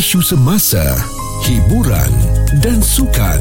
isu semasa, hiburan dan sukan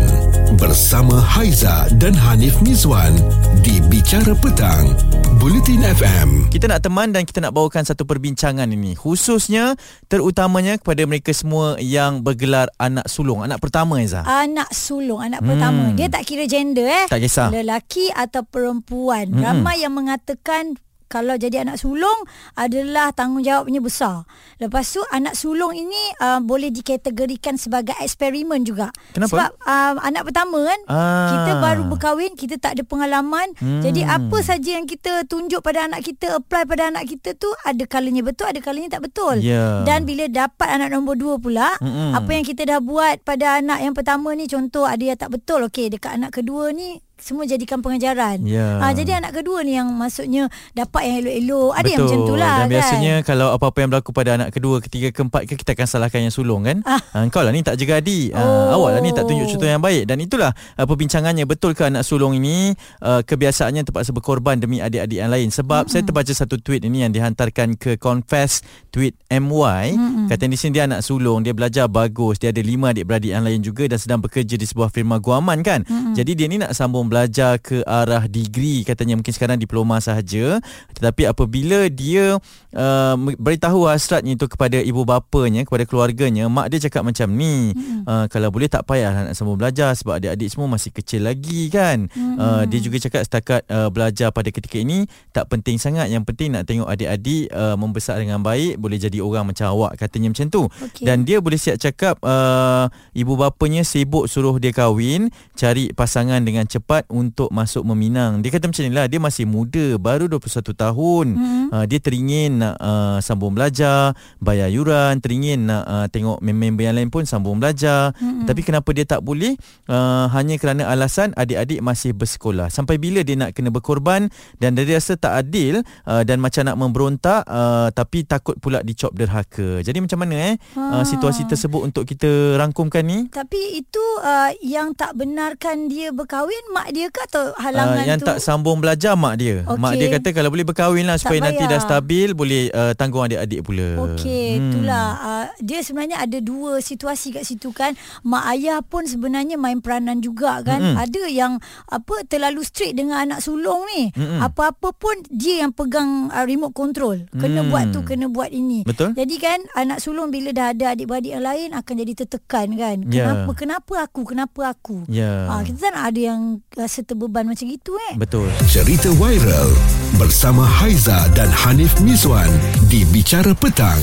bersama Haiza dan Hanif Mizwan di Bicara Petang, Bulletin FM. Kita nak teman dan kita nak bawakan satu perbincangan ini khususnya terutamanya kepada mereka semua yang bergelar anak sulung, anak pertama Eza. Anak sulung, anak hmm. pertama. Dia tak kira gender eh. Tak kisah. Lelaki atau perempuan. Hmm. Ramai yang mengatakan kalau jadi anak sulung adalah tanggungjawabnya besar. Lepas tu anak sulung ini uh, boleh dikategorikan sebagai eksperimen juga. Kenapa? Sebab uh, anak pertama kan Ah. kita baru berkahwin, kita tak ada pengalaman. Hmm. Jadi apa saja yang kita tunjuk pada anak kita, apply pada anak kita tu ada kalanya betul, ada kalanya tak betul. Ya. Dan bila dapat anak nombor dua pula, Mm-mm. apa yang kita dah buat pada anak yang pertama ni contoh ada yang tak betul. Okey, dekat anak kedua ni semua jadikan pengajaran. Ya. Ah, jadi anak kedua ni yang maksudnya dapat yang elok-elok. Ada yang Betul. macam tu lah Dan kan. biasanya kalau apa-apa yang berlaku pada anak kedua, ketiga, keempat ke kita akan salahkan yang sulung kan? Ah. Ah. Kau lah ni tak jaga adik. Ah, Oh. awak lah ni tak tunjuk contoh yang baik. Dan itulah uh, perbincangannya. Betul ke anak sulung ini uh, kebiasaannya terpaksa berkorban demi adik-adik yang lain. Sebab mm-hmm. saya terbaca satu tweet ini yang dihantarkan ke Confess Tweet MY. Mm-hmm. Kata di sini dia anak sulung, dia belajar bagus, dia ada lima adik-beradik yang lain juga dan sedang bekerja di sebuah firma guaman kan. Mm-hmm. Jadi dia ni nak sambung belajar ke arah degree katanya mungkin sekarang diploma sahaja tetapi apabila dia uh, beritahu hasratnya itu kepada ibu bapanya kepada keluarganya mak dia cakap macam ni mm-hmm. uh, kalau boleh tak payah nak sambung belajar sebab adik-adik semua masih kecil lagi kan mm-hmm. uh, dia juga cakap setakat uh, belajar pada ketika ini tak penting sangat yang penting nak tengok adik-adik uh, membesar dengan baik boleh jadi orang macam awak katanya macam tu Okey. dan dia boleh siap cakap uh, ibu bapanya sibuk suruh dia kahwin cari pasangan dengan cepat untuk masuk meminang. Dia kata macam ni lah dia masih muda baru 21 tahun. Hmm. uh, dia teringin nak uh, sambung belajar bayar yuran teringin nak uh, tengok member yang lain pun sambung belajar. Hmm. tapi kenapa dia tak boleh? Uh, hanya kerana alasan adik-adik masih bersekolah. Sampai bila dia nak kena berkorban dan dia rasa tak adil uh, dan macam nak memberontak uh, tapi takut pula dicop derhaka. Jadi macam mana eh uh, Ah. situasi tersebut untuk kita rangkumkan ni? Tapi itu uh, yang tak benarkan dia berkahwin mak dia ke atau halangan Uh, yang tu? tak sambung belajar mak dia. Okey. Mak dia kata kalau boleh berkahwin lah supaya nanti payah. dah stabil boleh uh, tanggung adik-adik pula. Okey, hmm. itulah uh, dia sebenarnya ada dua situasi kat situ kan. Mak ayah pun sebenarnya main peranan juga kan. Mm-mm. Ada yang apa terlalu strict dengan anak sulung ni. Mm-mm. Apa-apa pun dia yang pegang uh, remote control. Kena Hmm. buat tu, kena buat ini. Betul. Jadi kan anak sulung bila dah ada adik-beradik yang lain akan jadi tertekan kan. Ya. Kenapa kenapa aku? Kenapa aku? Ya. Ah, kita tak nak ada yang rasa terbeban macam itu eh. Betul. Cerita viral bersama Haiza dan Hanif Mizwan di Bicara Petang,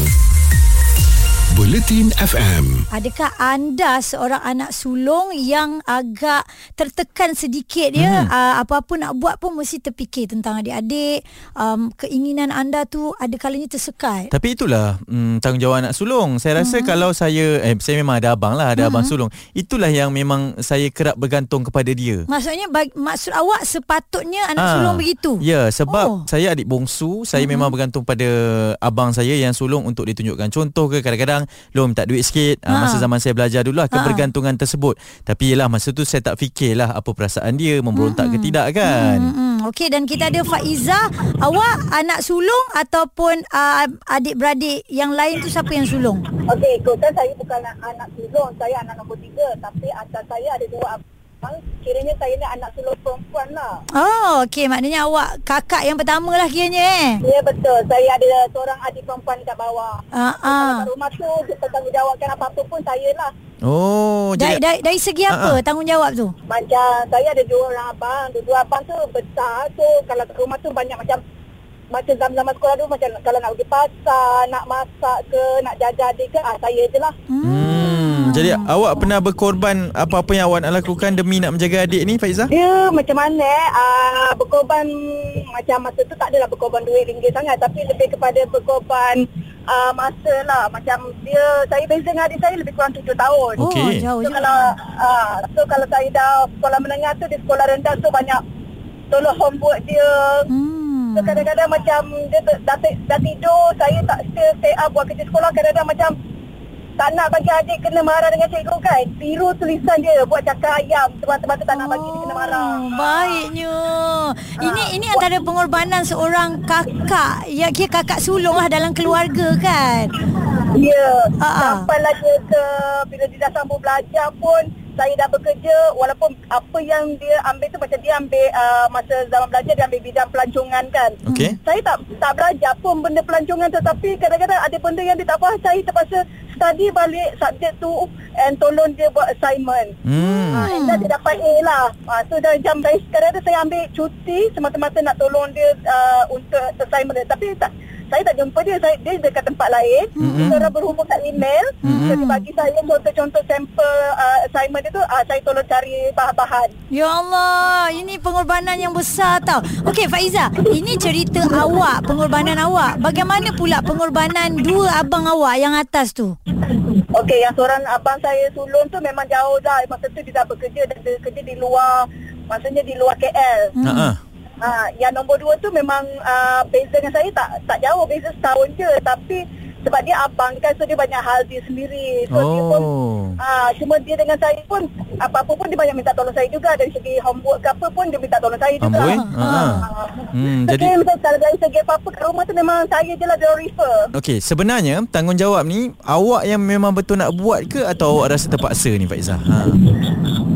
Bulletin FM. Adakah anda seorang anak sulung yang agak tertekan sedikit ya? Mhm. Uh, apa-apa nak buat pun mesti terfikir tentang adik-adik. Um, keinginan anda tu ada kalanya tersekat. Tapi itulah mm, tanggungjawab anak sulung. Saya rasa Hmm. kalau saya eh saya memang ada abang lah, ada abang sulung. Itulah yang memang saya kerap bergantung kepada dia. Maksudnya bag, maksud awak sepatutnya anak Ah, sulung begitu. Ya, sebab Oh. saya adik bongsu, saya mm-hmm. memang bergantung pada abang saya yang sulung untuk ditunjukkan contoh ke kadang-kadang Lom minta duit sikit ha. Ha. masa zaman saya belajar dulu lah Ha. kebergantungan tersebut. Tapi yelah masa tu saya tak fikirlah apa perasaan dia memberontak mm-hmm. ke tidak kan. Hmm, okey dan kita ada Faiza. Awak anak sulung ataupun uh, adik-beradik yang lain tu siapa yang sulung? Okey, ikutkan saya bukan anak, anak sulung. Saya anak nombor tiga. Tapi atas saya ada dua abang. Kiranya saya ni anak sulung perempuan lah. Oh, okey maknanya awak kakak yang pertama lah kiranya eh. Ya betul. Saya ada seorang adik perempuan kat bawah. Ah Kalau ah. kat rumah tu, kita tanggungjawabkan apa-apa pun saya lah. Oh, Dari, jadi dari, dari segi apa ah. tanggungjawab tu? Macam saya ada dua orang abang. Dua abang tu besar. So kalau kat rumah tu banyak macam macam zaman-zaman sekolah tu macam kalau nak pergi pasar, nak masak ke, nak jaga adik ke, ah, saya je lah. Hmm, jadi awak pernah berkorban apa-apa yang awak nak lakukan demi nak menjaga adik ni Faiza? Dia macam mana eh, uh, berkorban macam masa tu tak adalah berkorban duit ringgit sangat tapi lebih kepada berkorban uh, masa lah macam dia saya beza dengan adik saya lebih kurang 7 tahun. Oh, Okey. jauh So juga. kalau uh, so kalau saya dah sekolah menengah tu di sekolah rendah tu banyak tolong homework dia. Hmm. So kadang-kadang macam dia dah, dah tidur saya tak still stay up buat kerja sekolah kadang-kadang macam tak nak bagi adik kena marah dengan cikgu kan. Tiru tulisan dia buat cakap ayam. Teman-teman tu tak nak bagi dia kena marah. Oh, baiknya. Ini ini antara pengorbanan seorang kakak. Ya kira kakak sulung lah dalam keluarga kan. Ya. Ah, ah. Sampailah dia ke bila dia dah sambung belajar pun saya dah bekerja walaupun apa yang dia ambil tu macam dia ambil uh, masa zaman belajar dia ambil bidang pelancongan kan. Okey. Saya tak tak belajar pun benda pelancongan tu tapi kadang-kadang ada benda yang dia tak faham saya terpaksa study balik subjek tu and tolong dia buat assignment. Hmm. Ha, and dah dia dapat A lah. Ha, so dah jam saya kadang-kadang saya ambil cuti semata-mata nak tolong dia uh, untuk assignment dia. Tapi tak saya tak jumpa dia saya, dia dekat tempat lain mm-hmm. kita orang berhubung kat email mm-hmm. dia bagi saya contoh-contoh sampel uh, assignment dia tu uh, saya tolong cari bahan-bahan Ya Allah, ini pengorbanan yang besar tau. Okey Faiza, ini cerita awak, pengorbanan awak. Bagaimana pula pengorbanan dua abang awak yang atas tu? Okey, yang seorang abang saya sulung tu memang jauh dah. Masa tu dia dah bekerja dan dia kerja di luar, maksudnya di luar KL. Ha ah. Ha, yang nombor dua tu memang uh, beza dengan saya tak tak jauh, beza setahun je. Tapi sebab dia abang kan, so dia banyak hal dia sendiri. So dia pun, Oh. uh, cuma dia dengan saya pun, apa-apa pun dia banyak minta tolong saya juga. Dari segi homework ke apa pun dia minta tolong saya juga. Amboi. Ha. ah. Ah. Hmm, So, jadi macam kalau dari segi apa-apa kat rumah tu memang saya je lah dia refer. Okey, sebenarnya tanggungjawab ni awak yang memang betul nak buat ke atau awak rasa terpaksa ni Pak Izzah? Ha.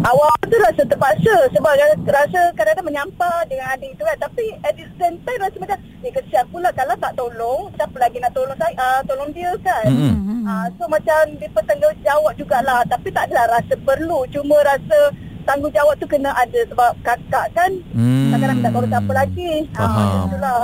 Awal tu rasa terpaksa sebab ra- rasa kadang-kadang menyampah dengan adik tu kan. Tapi at the same time rasa macam, eh kesian pula kalau tak tolong, siapa lagi nak tolong saya, uh, tolong dia kan. Mm-mm. Uh, so macam dia bertanggungjawab jugalah. Tapi tak adalah rasa perlu. Cuma rasa tanggungjawab tu kena ada sebab kakak kan. Hmm. Kadang-kadang tak tahu siapa lagi. Faham. itulah.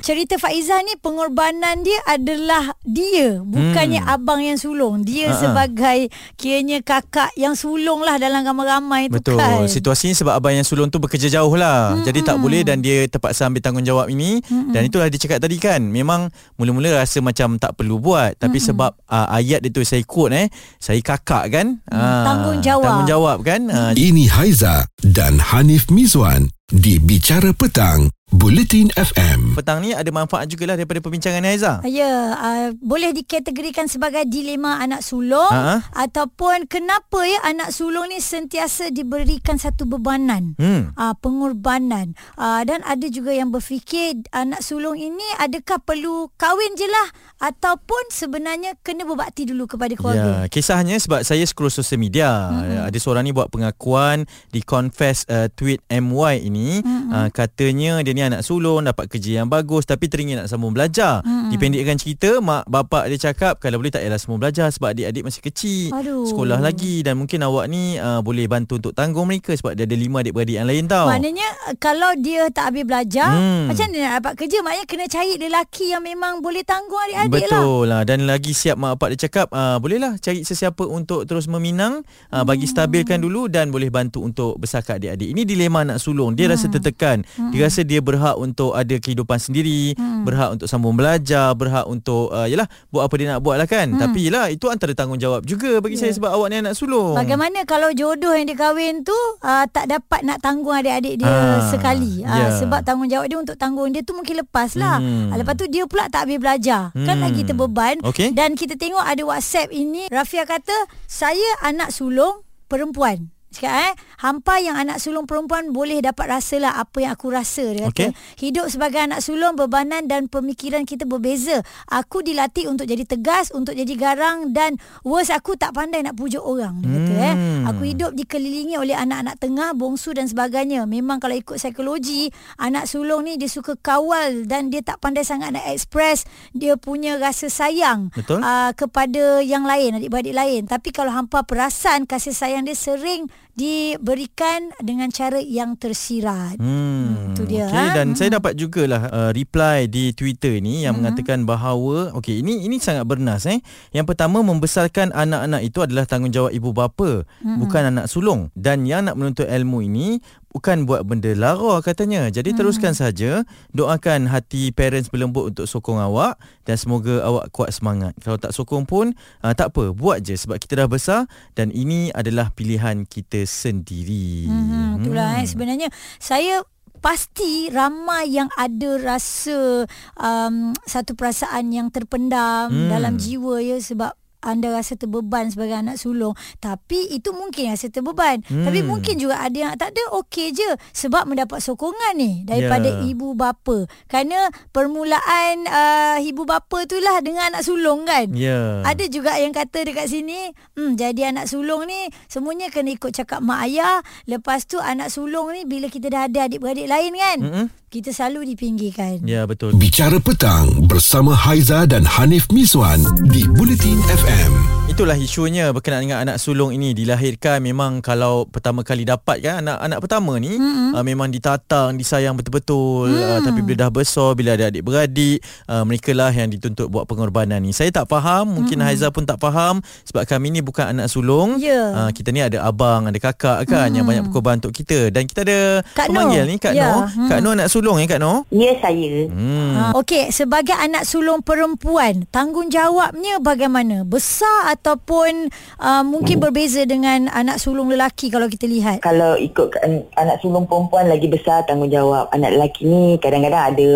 Cerita Faizah ni pengorbanan dia adalah dia, bukannya Hmm. abang yang sulung. Dia Ha-ha. sebagai kiranya kakak yang sulung lah dalam ramai-ramai tu Betul. kan. Situasi ni sebab abang yang sulung tu bekerja jauh lah. Mm-hmm. Jadi tak boleh dan dia terpaksa ambil tanggungjawab ini. Mm-hmm. Dan itulah dia cakap tadi kan. Memang mula-mula rasa macam tak perlu buat. Tapi mm-hmm. sebab uh, ayat dia tu saya ikut eh. Saya kakak kan. Ah, tanggungjawab. Tanggungjawab kan. Uh, Ini Haiza dan Hanif Mizwan di Bicara Petang, Bulletin FM. petang ni ada manfaat jugalah daripada perbincangan ni Aiza. Ya, uh, boleh dikategorikan sebagai dilema anak sulung Ha-ha. ataupun kenapa ya anak sulung ni sentiasa diberikan satu bebanan. Hmm. uh, pengorbanan uh, dan ada juga yang berfikir anak sulung ini adakah perlu kahwin je lah ataupun sebenarnya kena berbakti dulu kepada keluarga. Ya, kisahnya sebab saya scroll sosial media. Mm-hmm. Ada seorang ni buat pengakuan di confess uh, tweet MY ini. Mm-hmm. Uh, katanya dia ni anak sulung, dapat kerja yang bagus tapi teringin nak sambung belajar. Mm-hmm. Dipendekkan cerita, mak bapak dia cakap kalau boleh tak payahlah sambung belajar sebab adik-adik masih kecil. Aduh. Sekolah lagi dan mungkin awak ni uh, boleh bantu untuk tanggung mereka sebab dia ada lima adik-beradik yang lain tau. Maknanya uh, kalau dia tak habis belajar, Hmm. hmm. macam mana nak dapat kerja? Maknanya kena cari lelaki yang memang boleh tanggung adik-adik lah. Betul lah Dan lagi siap mak bapak dia cakap uh, Bolehlah cari sesiapa untuk terus meminang uh, Bagi stabilkan dulu Dan boleh bantu untuk besarkan adik-adik Ini dilema anak sulung Dia rasa tertekan Dia rasa dia berhak untuk ada kehidupan sendiri Berhak untuk sambung belajar Berhak untuk uh, Yalah Buat apa dia nak buat lah kan Tapi lah Itu antara tanggungjawab juga Bagi saya sebab awak ni anak sulung Bagaimana kalau jodoh yang dia kahwin tu uh, tak dapat nak tanggung adik-adik dia Ah, sekali. Uh, ya. Sebab tanggungjawab dia untuk tanggung dia tu mungkin lepas lah. Hmm. Uh, lepas tu dia pula tak habis belajar. Kan Hmm. lagi terbeban. Okey. Dan kita tengok ada WhatsApp ini. Rafia kata, saya anak sulung perempuan. Cakap eh Hampa yang anak sulung perempuan Boleh dapat rasalah Apa yang aku rasa Dia kata Okey. Hidup sebagai anak sulung Bebanan dan pemikiran kita berbeza Aku dilatih untuk jadi tegas Untuk jadi garang Dan worst aku tak pandai nak pujuk orang Dia kata eh Hmm. Aku hidup dikelilingi oleh anak-anak tengah Bongsu dan sebagainya Memang kalau ikut psikologi Anak sulung ni dia suka kawal Dan dia tak pandai sangat nak express Dia punya rasa sayang Betul. uh, kepada yang lain adik-beradik lain tapi kalau hampa perasan kasih sayang dia sering diberikan dengan cara yang tersirat Hmm, Itu dia, Okay, ha? dan saya dapat jugalah uh, reply di Twitter ni yang mengatakan bahawa okey ini ini sangat bernas eh. Yang pertama membesarkan anak-anak itu adalah tanggungjawab ibu bapa, bukan anak sulung. Dan yang nak menuntut ilmu ini bukan buat benda lara katanya. Jadi teruskan saja, doakan hati parents berlembut untuk sokong awak dan semoga awak kuat semangat. Kalau tak sokong pun uh, tak apa, buat je sebab kita dah besar dan ini adalah pilihan kita sendiri. Hmm, itulah eh sebenarnya saya pasti ramai yang ada rasa um, satu perasaan yang terpendam Hmm. dalam jiwa ya sebab anda rasa terbeban sebagai anak sulung tapi itu mungkin rasa terbeban Hmm. tapi mungkin juga ada yang tak ada okey je sebab mendapat sokongan ni daripada Ya. ibu bapa kerana permulaan uh, ibu bapa tu lah dengan anak sulung kan Ya. ada juga yang kata dekat sini, hmm, jadi anak sulung ni semuanya kena ikut cakap mak ayah. Lepas tu anak sulung ni bila kita dah ada adik-beradik lain kan, Mm-mm. kita selalu dipinggirkan. Ya betul. Bicara petang bersama Haiza dan Hanif Miswan di Bulletin FM. ZFM. Itulah isunya berkenaan dengan anak sulung ini dilahirkan memang kalau pertama kali dapat kan anak anak pertama ni mm-hmm. uh, memang ditatang disayang betul-betul mm. uh, tapi bila dah besar bila ada adik-beradik uh, mereka lah yang dituntut buat pengorbanan ni. Saya tak faham, mungkin mm-hmm. Haiza pun tak faham sebab kami ni bukan anak sulung. Ya. Uh, kita ni ada abang, ada kakak kan mm. yang banyak berkorban untuk kita dan kita ada Kak pemanggil Noh. ni Kak Ya, Noh. hmm. Kak Noh anak sulung ya Kak Noh? Ya saya. Hmm. Ha, Okey, sebagai anak sulung perempuan, tanggungjawabnya bagaimana? Besar ataupun uh, mungkin berbeza dengan anak sulung lelaki kalau kita lihat? Kalau ikut an- anak sulung perempuan lagi besar tanggungjawab. Anak lelaki ni kadang-kadang ada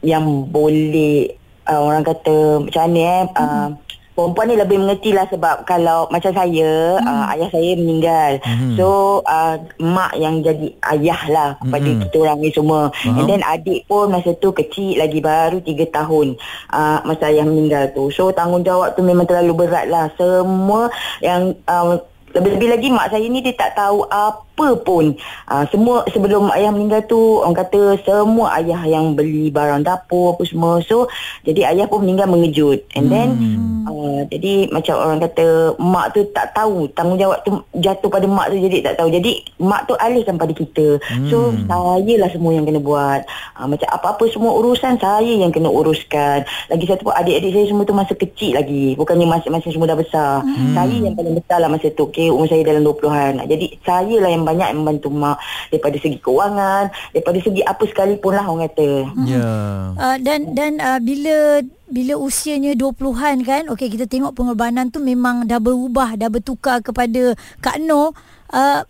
yang boleh uh, orang kata macam mana eh uh, perempuan ni lebih mengerti lah sebab kalau macam saya Hmm. uh, ayah saya meninggal Mhm. so uh, mak yang jadi ayah lah kepada Mhm. kita orang ni semua Faham. and then adik pun masa tu kecil lagi baru 3 tahun uh, masa ayah meninggal tu so tanggungjawab tu memang terlalu berat lah semua yang uh, lebih-lebih lagi mak saya ni dia tak tahu apa pun. Uh, semua sebelum ayah meninggal tu orang kata semua ayah yang beli barang dapur apa semua. So jadi ayah pun meninggal mengejut. And then Hmm. uh, jadi macam orang kata mak tu tak tahu tanggungjawab tu jatuh pada mak tu jadi tak tahu. Jadi mak tu alihkan pada kita. So Hmm. saya lah semua yang kena buat. Uh, macam apa-apa semua urusan saya yang kena uruskan. Lagi satu pun adik-adik saya semua tu masa kecil lagi. Bukannya masing-masing semua dah besar. Hmm. Saya yang paling besar lah masa tu. Okay, umur saya dalam 20-an. Jadi saya lah yang banyak membantu mak. Daripada segi kewangan, daripada segi apa sekalipun lah orang kata. Ya. Uh, dan dan uh, bila bila usianya 20-an kan okey kita tengok pengorbanan tu memang dah berubah dah bertukar kepada Kak Noh uh,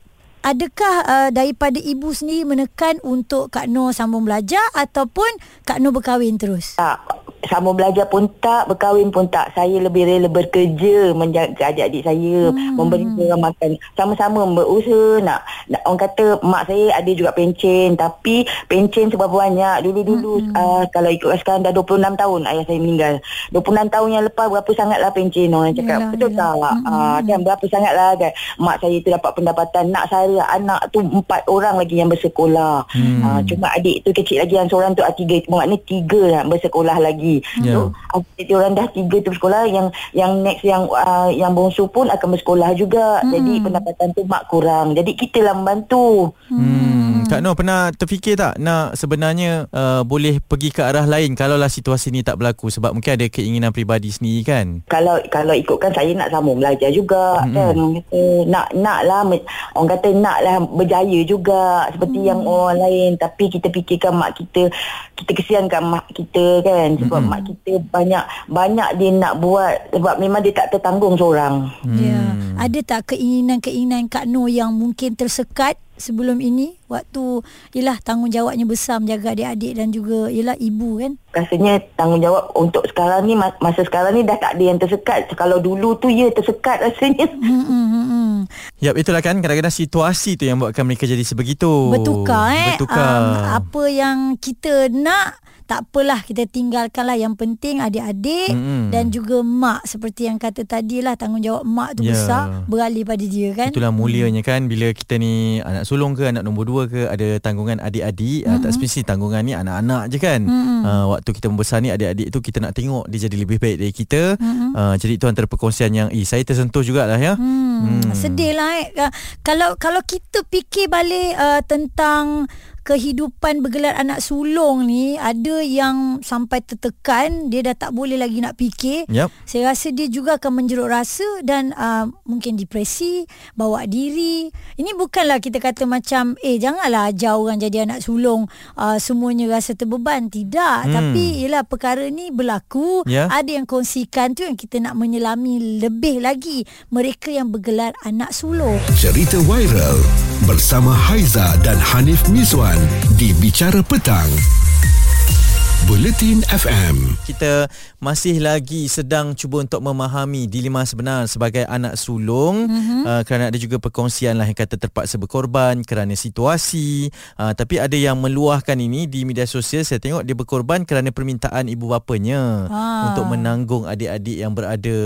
adakah uh, daripada ibu sendiri menekan untuk Kak Noh sambung belajar ataupun Kak Noh berkahwin terus Tak, sama belajar pun tak, berkahwin pun tak. Saya lebih rela bekerja menjaga adik-adik saya, hmm. memberi mereka makan. Sama-sama berusaha nak, nak orang kata mak saya ada juga pencen tapi pencen seberapa banyak. Dulu-dulu hmm. uh, kalau ikut sekarang dah 26 tahun ayah saya meninggal. 26 tahun yang lepas berapa sangatlah pencen orang cakap. Yelah, Betul yelah. tak? Uh, kan berapa sangatlah kan mak saya tu dapat pendapatan. Nak saya anak tu empat orang lagi yang bersekolah. Hmm. Uh, cuma adik tu kecil lagi yang seorang tu ah, tiga maknanya tiga lah bersekolah lagi. Ya. So adik orang dah tiga tu bersekolah yang yang next yang uh, yang bongsu pun akan bersekolah juga. Hmm. Jadi pendapatan tu mak kurang. Jadi kita lah membantu. Hmm. Kak Noh pernah terfikir tak nak sebenarnya uh, boleh pergi ke arah lain kalaulah situasi ni tak berlaku sebab mungkin ada keinginan peribadi sendiri kan? Kalau kalau ikutkan saya nak sambung belajar juga Mm-mm. kan. Nak nak lah orang kata nak lah berjaya juga seperti yang orang lain tapi kita fikirkan mak kita kita kesiankan mak kita kan sebab Mm-mm. mak kita banyak banyak dia nak buat sebab memang dia tak tertanggung seorang. Hmm. ya ada tak keinginan-keinginan Kak Noh yang mungkin tersekat sebelum ini waktu yalah tanggungjawabnya besar menjaga adik-adik dan juga yalah ibu kan rasanya tanggungjawab untuk sekarang ni ma- masa sekarang ni dah tak ada yang tersekat kalau dulu tu ya tersekat rasanya hmm, hmm, hmm, hmm. Yap itulah kan kadang-kadang situasi tu yang buatkan mereka jadi sebegitu. bertukar eh Bertukar. Um, apa yang kita nak tak apalah kita tinggalkanlah yang penting adik-adik Mm-mm. dan juga mak seperti yang kata tadi lah tanggungjawab mak tu Ya. besar beralih pada dia kan Itulah mulianya kan bila kita ni anak sulung ke anak nombor dua ke ada tanggungan adik-adik mm-hmm. tak spesifik tanggungan ni anak-anak je kan. Mm-mm. Uh, waktu kita membesar ni adik-adik tu kita nak tengok dia jadi lebih baik dari kita. Mm-mm. Uh, jadi itu antara perkongsian yang eh saya tersentuh jugalah ya. Hmm. hmm. sedih lah eh. Ka- Kalau kalau kita fikir balik uh, tentang kehidupan bergelar anak sulung ni ada yang sampai tertekan dia dah tak boleh lagi nak fikir Yap. saya rasa dia juga akan menjerut rasa dan uh, mungkin depresi, bawa diri. Ini bukanlah kita kata macam eh janganlah ajar orang jadi anak sulung uh, semuanya rasa terbeban. Tidak, Hmm. tapi ialah perkara ni berlaku. Ya. Ada yang kongsikan tu yang kita nak menyelami lebih lagi mereka yang bergelar anak sulung. Cerita viral bersama Haiza dan Hanif Miswan di Bicara Petang. Buletin FM. Kita masih lagi sedang cuba untuk memahami dilema sebenar sebagai anak sulung mm-hmm. uh, kerana ada juga perkongsian lah yang kata terpaksa berkorban kerana situasi uh, tapi ada yang meluahkan ini di media sosial saya tengok dia berkorban kerana permintaan ibu bapanya ah. untuk menanggung adik-adik yang berada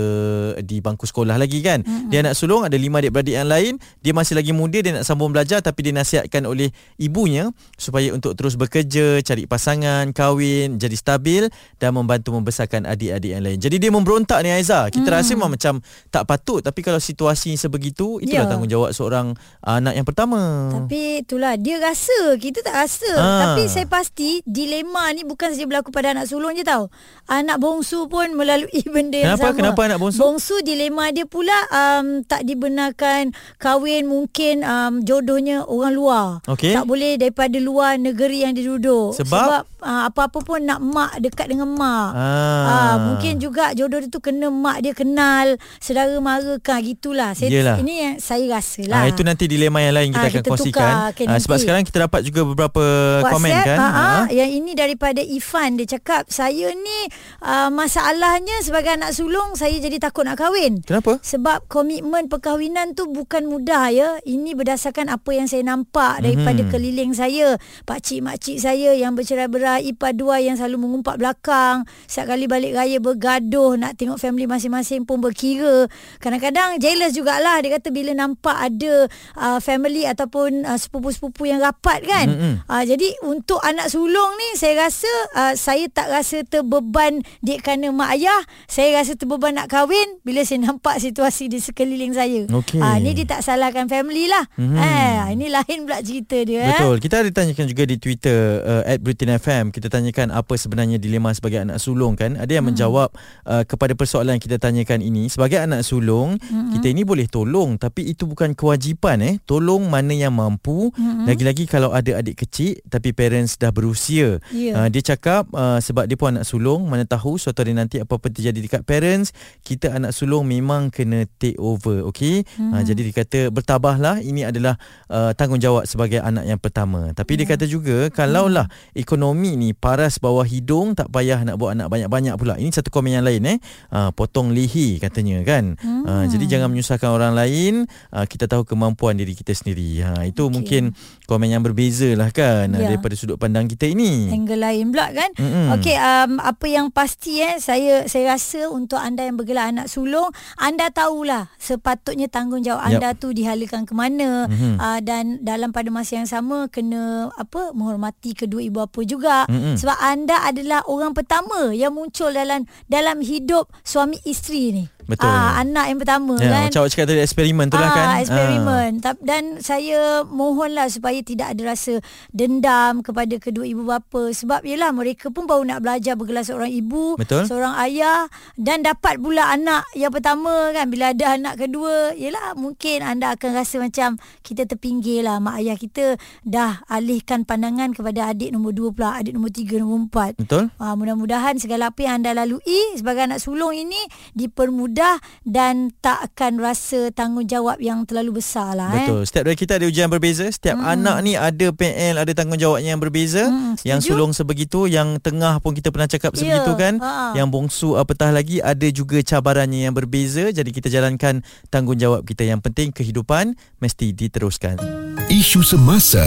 di bangku sekolah lagi kan mm-hmm. dia anak sulung ada lima adik-beradik yang lain dia masih lagi muda dia nak sambung belajar tapi dinasihatkan oleh ibunya supaya untuk terus bekerja cari pasangan kahwin jadi stabil dan membantu membesarkan adik-adik yang lain. Jadi dia memberontak ni Aiza. Kita hmm. rasa memang macam tak patut tapi kalau situasi sebegitu itulah ya. tanggungjawab seorang anak yang pertama. Tapi itulah dia rasa, kita tak rasa. Ha. Tapi saya pasti dilema ni bukan saja berlaku pada anak sulung je tau. Anak bongsu pun melalui benda yang Kenapa? sama. Kenapa anak bongsu? Bongsu dilema dia pula um, tak dibenarkan kahwin mungkin um, jodohnya orang luar. Okay. Tak boleh daripada luar negeri yang dia duduk. Sebab, Sebab uh, apa-apa pun nak mak dekat dengan mak. Ah. Uh, mungkin juga jodoh dia tu kena mak dia kenal, saudara mara kan gitulah. Saya Yelah. ini yang saya rasalah. Ah itu nanti dilema yang lain kita Ah, akan kita kongsikan. tukar, okay, Ah, sebab sekarang kita dapat juga beberapa komen kan. Ha, Ah. yang ini daripada Ifan dia cakap saya ni uh, masalahnya sebagai anak sulung saya jadi takut nak kahwin. Kenapa? Sebab komitmen perkahwinan tu bukan mudah ya. Ini berdasarkan apa yang saya nampak daripada Mhm. keliling saya. Pak cik mak cik saya yang bercerai-berai, ipar dua yang selalu mengumpat belakang. Setiap kali balik raya bergaduh nak tengok family masing-masing pun berkira. Kadang-kadang jealous jugalah dia kata bila nampak ada uh, family ataupun uh, sepupu-sepupu yang rapat kan. Mm-mm. Uh, jadi untuk anak sulung ni saya rasa uh, saya tak rasa terbeban dek kerana mak ayah. Saya rasa terbeban nak kahwin bila saya nampak situasi di sekeliling saya. Okey. Ah ni dia tak salahkan family lah. Mhm. Mm-hmm. Eh ini lain pula cerita dia. Betul. Kita ada tanyakan juga di Twitter uh, @britain_fm. Kita tanyakan apa sebenarnya dilema sebagai anak sulung kan. Ada yang hmm. menjawab uh, kepada persoalan yang kita tanyakan ini. Sebagai anak sulung, hmm. kita ini boleh tolong tapi itu bukan kewajipan eh. Tolong mana yang mampu. Hmm. Lagi-lagi kalau ada adik kecil tapi parents dah berusia. Ya. Uh, dia cakap uh, sebab dia pun anak sulung, mana tahu suatu hari nanti apa-apa terjadi dekat parents, kita anak sulung memang kena take over, okey? Hmm. Uh, jadi dia kata bertabahlah ini adalah uh, tanggungjawab sebagai anak yang pertama. Tapi dia kata juga kalaulah ekonomi ni paras bawah hidung tak payah nak buat anak banyak-banyak pula. Ini satu komen yang lain eh. Uh, potong lihi katanya kan. Uh, jadi jangan menyusahkan orang lain. Uh, kita tahu kemampuan diri kita sendiri. Ha itu okay. mungkin komen yang berbeza lah kan Ya. yeah. daripada sudut pandang kita ini. angle lain pula kan. Mm-mm. Okey, um, apa yang pasti eh saya saya rasa untuk anda yang bergelar anak sulung, anda tahulah sepatutnya tanggungjawab anda tu dihalakan ke mana Mhm. uh, dan dalam pada masa yang sama kena apa menghormati kedua ibu bapa juga Mm-mm. sebab anda adalah orang pertama yang muncul dalam dalam hidup suami isteri ni. Betul. Ah, anak yang pertama Ya, kan. macam awak cakap tadi eksperimen tu lah kan. Ah, eksperimen. Ah. Dan saya mohonlah supaya tidak ada rasa dendam kepada kedua ibu bapa sebab yalah mereka pun baru nak belajar bergelar seorang ibu, Betul. seorang ayah dan dapat pula anak yang pertama kan bila ada anak kedua, yalah mungkin anda akan rasa macam kita terpinggir lah mak ayah kita dah alihkan pandangan kepada adik nombor dua pula, adik nombor tiga, nombor empat. Betul? Ah, mudah-mudahan segala apa yang anda lalui sebagai anak sulung ini dipermudah dan tak akan rasa tanggungjawab yang terlalu besar lah. Betul. Setiap dari kita ada ujian berbeza. Setiap hmm. anak ni ada PL, ada tanggungjawabnya yang berbeza. Hmm, yang sulung sebegitu, yang tengah pun kita pernah cakap sebegitu Ya, kan. ha. Yang bongsu apatah lagi ada juga cabarannya yang berbeza. Jadi kita jalankan tanggungjawab kita. Yang penting kehidupan mesti diteruskan. Isu semasa,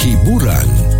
hiburan